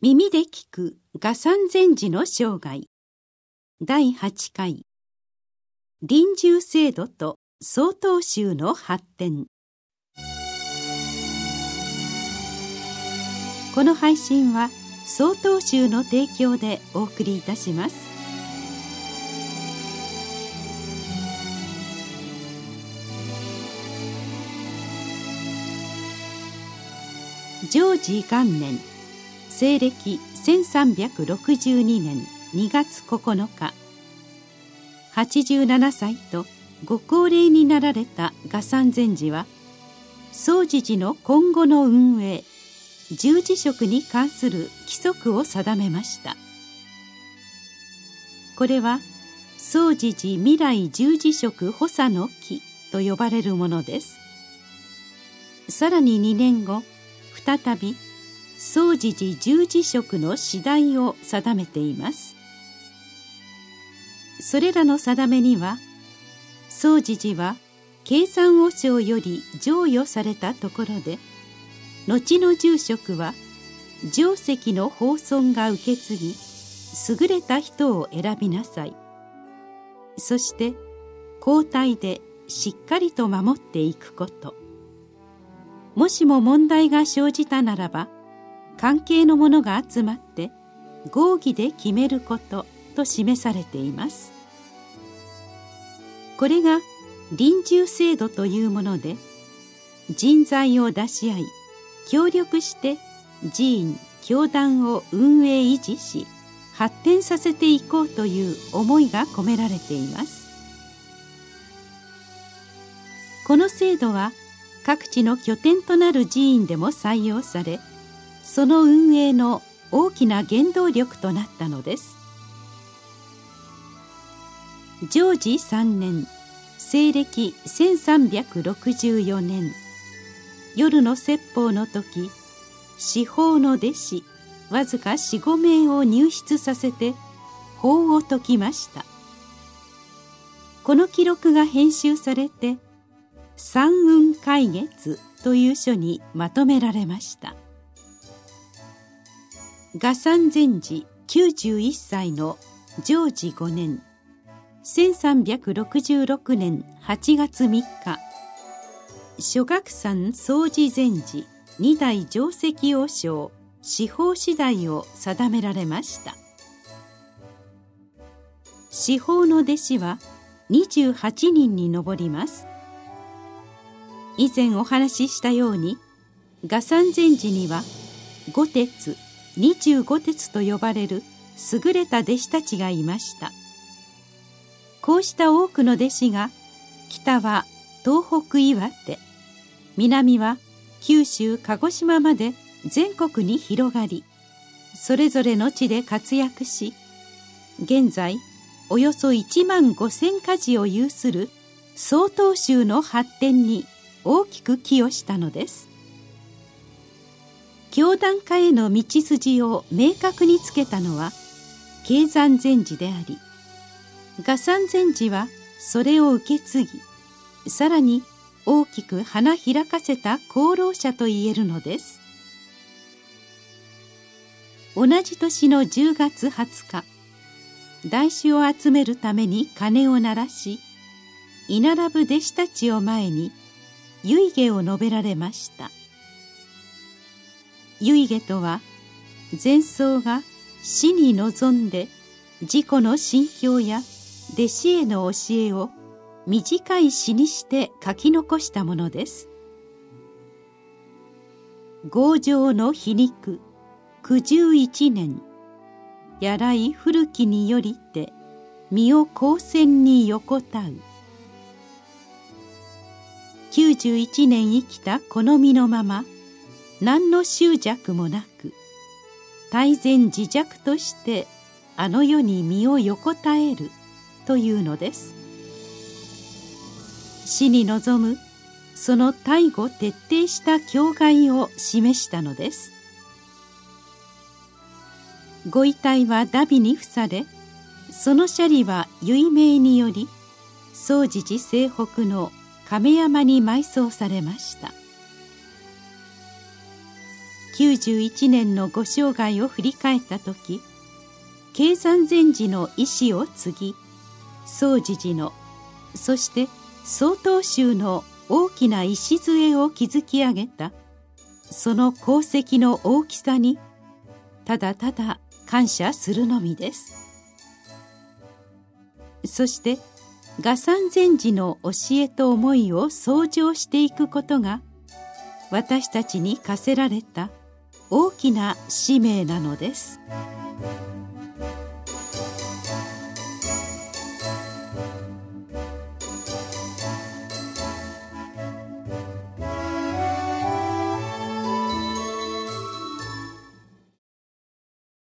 耳で聞く画山禅師の生涯。第8回。臨終制度と曹洞宗の発展。この配信は曹洞宗の提供でお送りいたします。常時元年。西暦1362年2月9日。87歳とご高齢になられた賀山禅師は総持寺の今後の運営十字職に関する規則を定めました。これは総持寺未来十字職補佐の木と呼ばれるものです。さらに2年後再び総持寺十字職の次第を定めています。それらの定めには総持寺は経産和尚より譲与されたところで後の住職は定石の法尊が受け継ぎ優れた人を選びなさい。そして交代でしっかりと守っていくこと。もしも問題が生じたならば関係の者が集まって合議で決めることと示されています。これが臨終制度というもので人材を出し合い協力して寺院教団を運営維持し発展させていこうという思いが込められています。この制度は各地の拠点となる寺院でも採用されその運営の大きな原動力となったのです。常時3年西暦1364年夜の説法の時司法の弟子わずか45名を入室させて法を説きました。この記録が編集されて「三雲海月」という書にまとめられました。賀山禅師91歳の常時5年1366年8月3日諸学山総持禅師二代定石王将司法次第を定められました。司法の弟子は28人に上ります。以前お話ししたように賀山禅師には五鉄25鉄と呼ばれる優れた弟子たちがいました。こうした多くの弟子が北は東北岩手南は九州鹿児島まで全国に広がりそれぞれの地で活躍し現在およそ1万5,000家事を有する曹洞宗の発展に大きく寄与したのです。教団化への道筋を明確につけたのは経山禅師であり賀山禅師はそれを受け継ぎさらに大きく花開かせた功労者と言えるのです。同じ年の10月20日大師を集めるために鐘を鳴らし居並ぶ弟子たちを前に遺下を述べられました。遺下とは前奏が死に臨んで自己の心境や弟子への教えを短い詩にして書き残したものです。強情の皮肉九十一年。やらい古きによりて身を光線に横たう。91年生きたこの身のまま何の執着もなく大然自弱としてあの世に身を横たえるというのです。死に臨むその大後徹底した境界を示したのです。ご遺体はダビに付されそのシャリは遺命により総持寺西北の亀山に埋葬されました。91年のご生涯を振り返った時計山禅師の意志を継ぎ宗持寺のそして曹洞宗の大きな礎を築き上げたその功績の大きさにただただ感謝するのみです。そして画山禅師の教えと思いを創上していくことが私たちに課せられた大きな使命なのです。